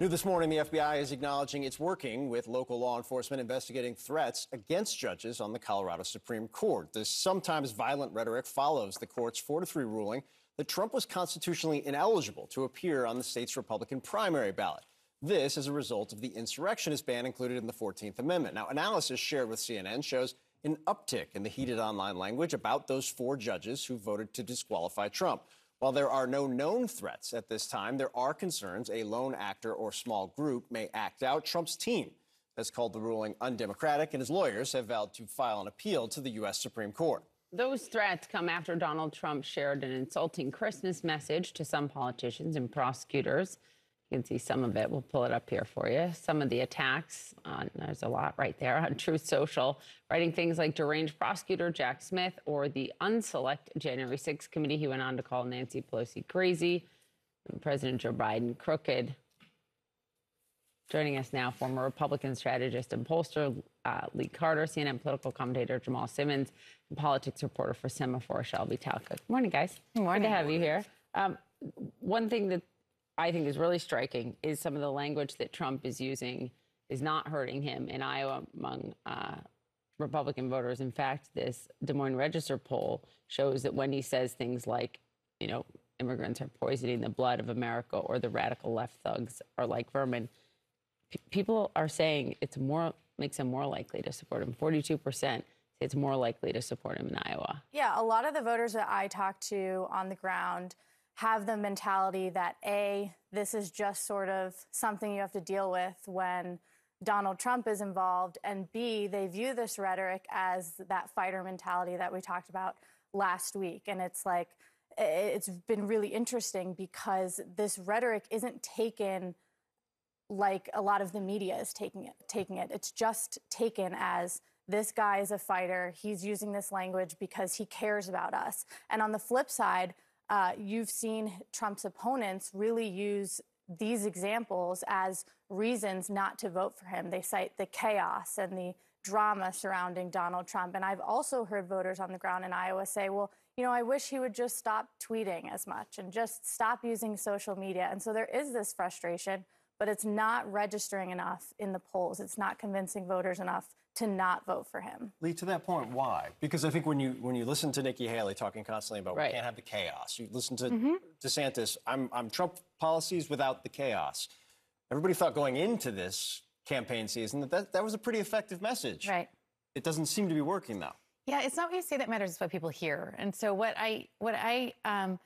New this morning, the FBI is acknowledging it's working with local law enforcement investigating threats against judges on the Colorado Supreme Court. This sometimes violent rhetoric follows the court's 4 to 3 ruling that Trump was constitutionally ineligible to appear on the state's Republican primary ballot. This as a result of the insurrectionist ban included in the 14th Amendment. Now, analysis shared with CNN shows an uptick in the heated online language about those four judges who voted to disqualify Trump. While there are no known threats at this time, there are concerns a lone actor or small group may act out. Trump's team has called the ruling undemocratic, and his lawyers have vowed to file an appeal to the U.S. Supreme Court. Those threats come after Donald Trump shared an insulting Christmas message to some politicians and prosecutors. You can see some of it. We'll pull it up here for you. Some of the attacks, on, there's a lot right there on Truth Social, writing things like deranged prosecutor Jack Smith or the unselect January 6th committee. He went on to call Nancy Pelosi crazy and President Joe Biden crooked. Joining us now, former Republican strategist and pollster uh, Lee Carter, CNN political commentator Jamal Simmons, and politics reporter for Semafor Shelby Talcott. Good morning, guys. Good morning. Good to have you here. Um, one thing that I think is really striking is some of the language that Trump is using is not hurting him in Iowa among uh, Republican voters. In fact, this Des Moines Register poll shows that when he says things like, you know, immigrants are poisoning the blood of America or the radical left thugs are like vermin, p- people are saying it's more makes them more likely to support him. Forty-two percent say it's more likely to support him in Iowa. Yeah, a lot of the voters that I talked to on the ground have the mentality that A, this is just sort of something you have to deal with when Donald Trump is involved, and B, they view this rhetoric as that fighter mentality that we talked about last week. And it's like, it's been really interesting because this rhetoric isn't taken like a lot of the media is taking it taking it. It's just taken as this guy is a fighter. He's using this language because he cares about us. And on the flip side uh, you've seen Trump's opponents really use these examples as reasons not to vote for him. They cite the chaos and the drama surrounding Donald Trump. And I've also heard voters on the ground in Iowa say, well, you know, I wish he would just stop tweeting as much and just stop using social media. And so there is this frustration but it's not registering enough in the polls. It's not convincing voters enough to not vote for him. Lee, to that point, why? Because I think when you when you listen to Nikki Haley talking constantly about right. we can't have the chaos, you listen to mm-hmm. DeSantis, I'm I'm Trump policies without the chaos. Everybody thought going into this campaign season that that, that was a pretty effective message. Right. It doesn't seem to be working though. Yeah, it's not what you say that matters; it's what people hear. And so what I what I um,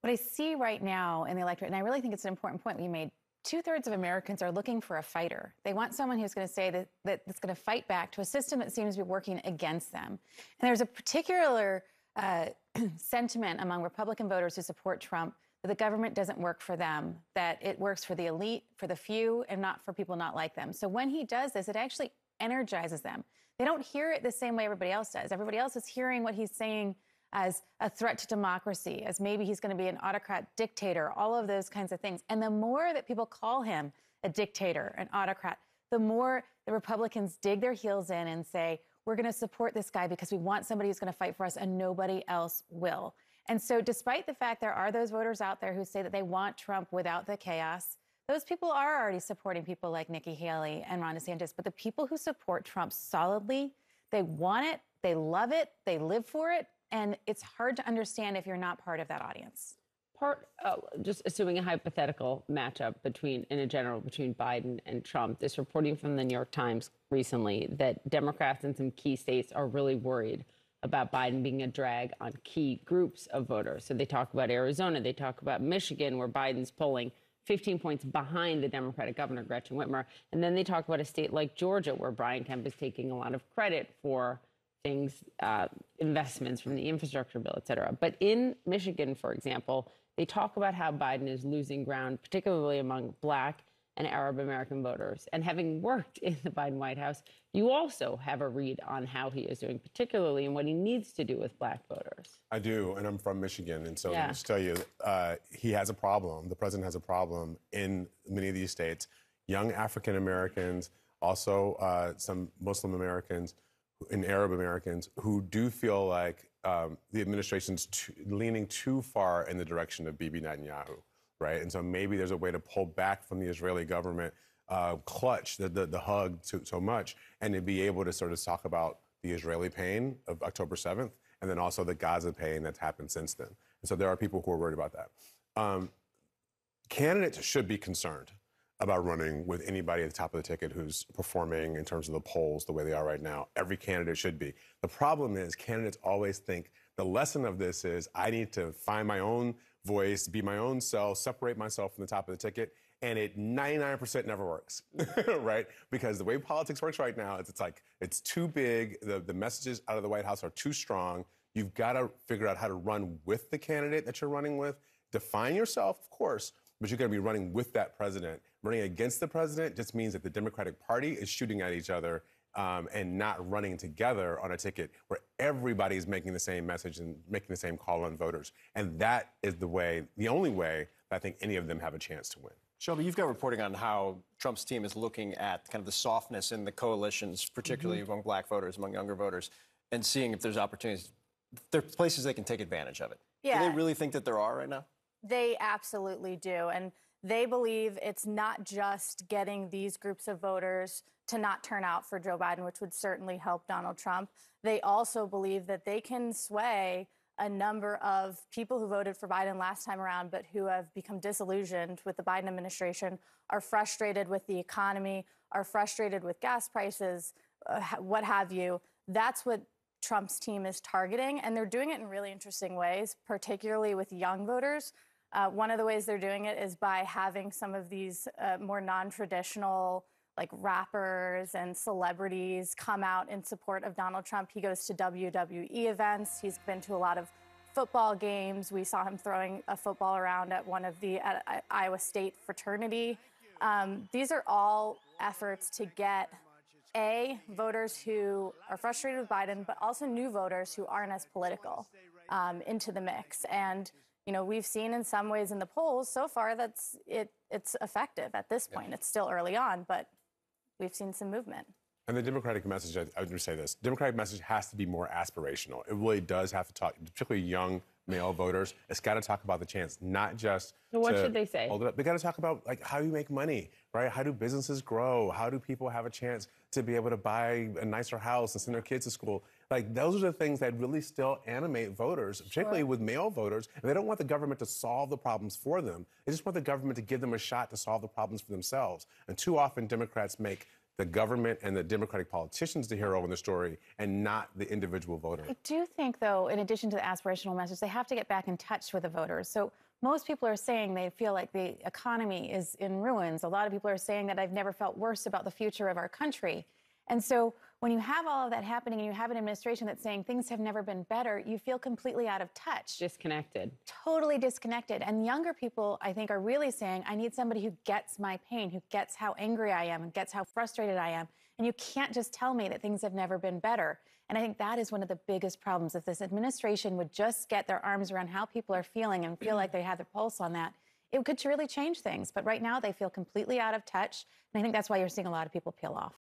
what I see right now in the electorate, and I really think it's an important point we made two thirds of Americans are looking for a fighter. They want someone who's going to say that, that that's going to fight back to a system that seems to be working against them. And there's a particular uh, sentiment among Republican voters who support Trump that the government doesn't work for them, that it works for the elite, for the few, and not for people not like them. So when he does this, it actually energizes them. They don't hear it the same way everybody else does. Everybody else is hearing what he's saying as a threat to democracy, as maybe he's going to be an autocrat dictator, all of those kinds of things. And the more that people call him a dictator, an autocrat, the more the Republicans dig their heels in and say, we're going to support this guy because we want somebody who's going to fight for us and nobody else will. And so, despite the fact there are those voters out there who say that they want Trump without the chaos, those people are already supporting people like Nikki Haley and Ron DeSantis. But the people who support Trump solidly, they want it, they love it, they live for it, and it's hard to understand if you're not part of that audience. Part, uh, just assuming a hypothetical matchup between, in a general, between Biden and Trump. This reporting from the New York Times recently that Democrats in some key states are really worried about Biden being a drag on key groups of voters. So they talk about Arizona, they talk about Michigan, where Biden's polling 15 points behind the Democratic governor, Gretchen Whitmer. And then they talk about a state like Georgia, where Brian Kemp is taking a lot of credit for things, uh, investments from the infrastructure bill, et cetera. But in Michigan, for example, they talk about how Biden is losing ground, particularly among black and Arab American voters. And having worked in the Biden White House, you also have a read on how he is doing, particularly in what he needs to do with black voters. I do, and I'm from Michigan. And so yeah. let me just tell you, uh, he has a problem. The president has a problem in many of these states. Young African Americans, also uh, some Muslim Americans and Arab Americans who do feel like um, the administration's too, leaning too far in the direction of Bibi Netanyahu. right? And so maybe there's a way to pull back from the Israeli government uh, clutch, the, the, the hug so, so much, and to be able to sort of talk about the Israeli pain of October 7th and then also the Gaza pain that's happened since then. And so there are people who are worried about that. Um, candidates should be concerned about running with anybody at the top of the ticket who's performing in terms of the polls the way they are right now. Every candidate should be. The problem is candidates always think the lesson of this is I need to find my own voice, be my own self, separate myself from the top of the ticket. And it 99% never works, right? Because the way politics works right now, it's, it's like it's too big. The, the messages out of the White House are too strong. You've got to figure out how to run with the candidate that you're running with. Define yourself, of course, but you're going to be running with that president. Running against the president just means that the Democratic Party is shooting at each other um, and not running together on a ticket where everybody's making the same message and making the same call on voters. And that is the way, the only way that I think any of them have a chance to win. Shelby, you've got reporting on how Trump's team is looking at kind of the softness in the coalitions, particularly mm-hmm. among black voters, among younger voters, and seeing if there's opportunities, there are places they can take advantage of it. Yeah. Do they really think that there are right now? They absolutely do. And they believe it's not just getting these groups of voters to not turn out for Joe Biden, which would certainly help Donald Trump. They also believe that they can sway a number of people who voted for Biden last time around, but who have become disillusioned with the Biden administration, are frustrated with the economy, are frustrated with gas prices, uh, what have you. That's what Trump's team is targeting, and they're doing it in really interesting ways, particularly with young voters. Uh, one of the ways they're doing it is by having some of these uh, more non traditional like rappers and celebrities come out in support of Donald Trump. He goes to WWE events. He's been to a lot of football games. We saw him throwing a football around at one of the at, at Iowa State fraternity. Um, these are all efforts to get a voters who are frustrated with Biden, but also new voters who aren't as political um, into the mix. And you know, we've seen in some ways in the polls so far that's it. It's effective at this point. It's still early on, but we've seen some movement. And the Democratic message, I, I would say this: Democratic message has to be more aspirational. It really does have to talk, particularly young male voters. It's got to talk about the chance, not just. So what should they say? Hold it up. They got to talk about like how you make money, right? How do businesses grow? How do people have a chance to be able to buy a nicer house and send their kids to school? Like those are the things that really still animate voters, particularly sure. with male voters. And they don't want the government to solve the problems for them. They just want the government to give them a shot to solve the problems for themselves. And too often Democrats make the government and the Democratic politicians the hero in the story and not the individual voter. I do think, though, in addition to the aspirational message, they have to get back in touch with the voters. So most people are saying they feel like the economy is in ruins. A lot of people are saying that I've never felt worse about the future of our country. And so when you have all of that happening and you have an administration that's saying things have never been better, you feel completely out of touch. Disconnected. Totally disconnected. And younger people, I think, are really saying, I need somebody who gets my pain, who gets how angry I am and gets how frustrated I am. And you can't just tell me that things have never been better. And I think that is one of the biggest problems. If this administration would just get their arms around how people are feeling and feel like they have their pulse on that, it could really change things. But right now, they feel completely out of touch. And I think that's why you're seeing a lot of people peel off.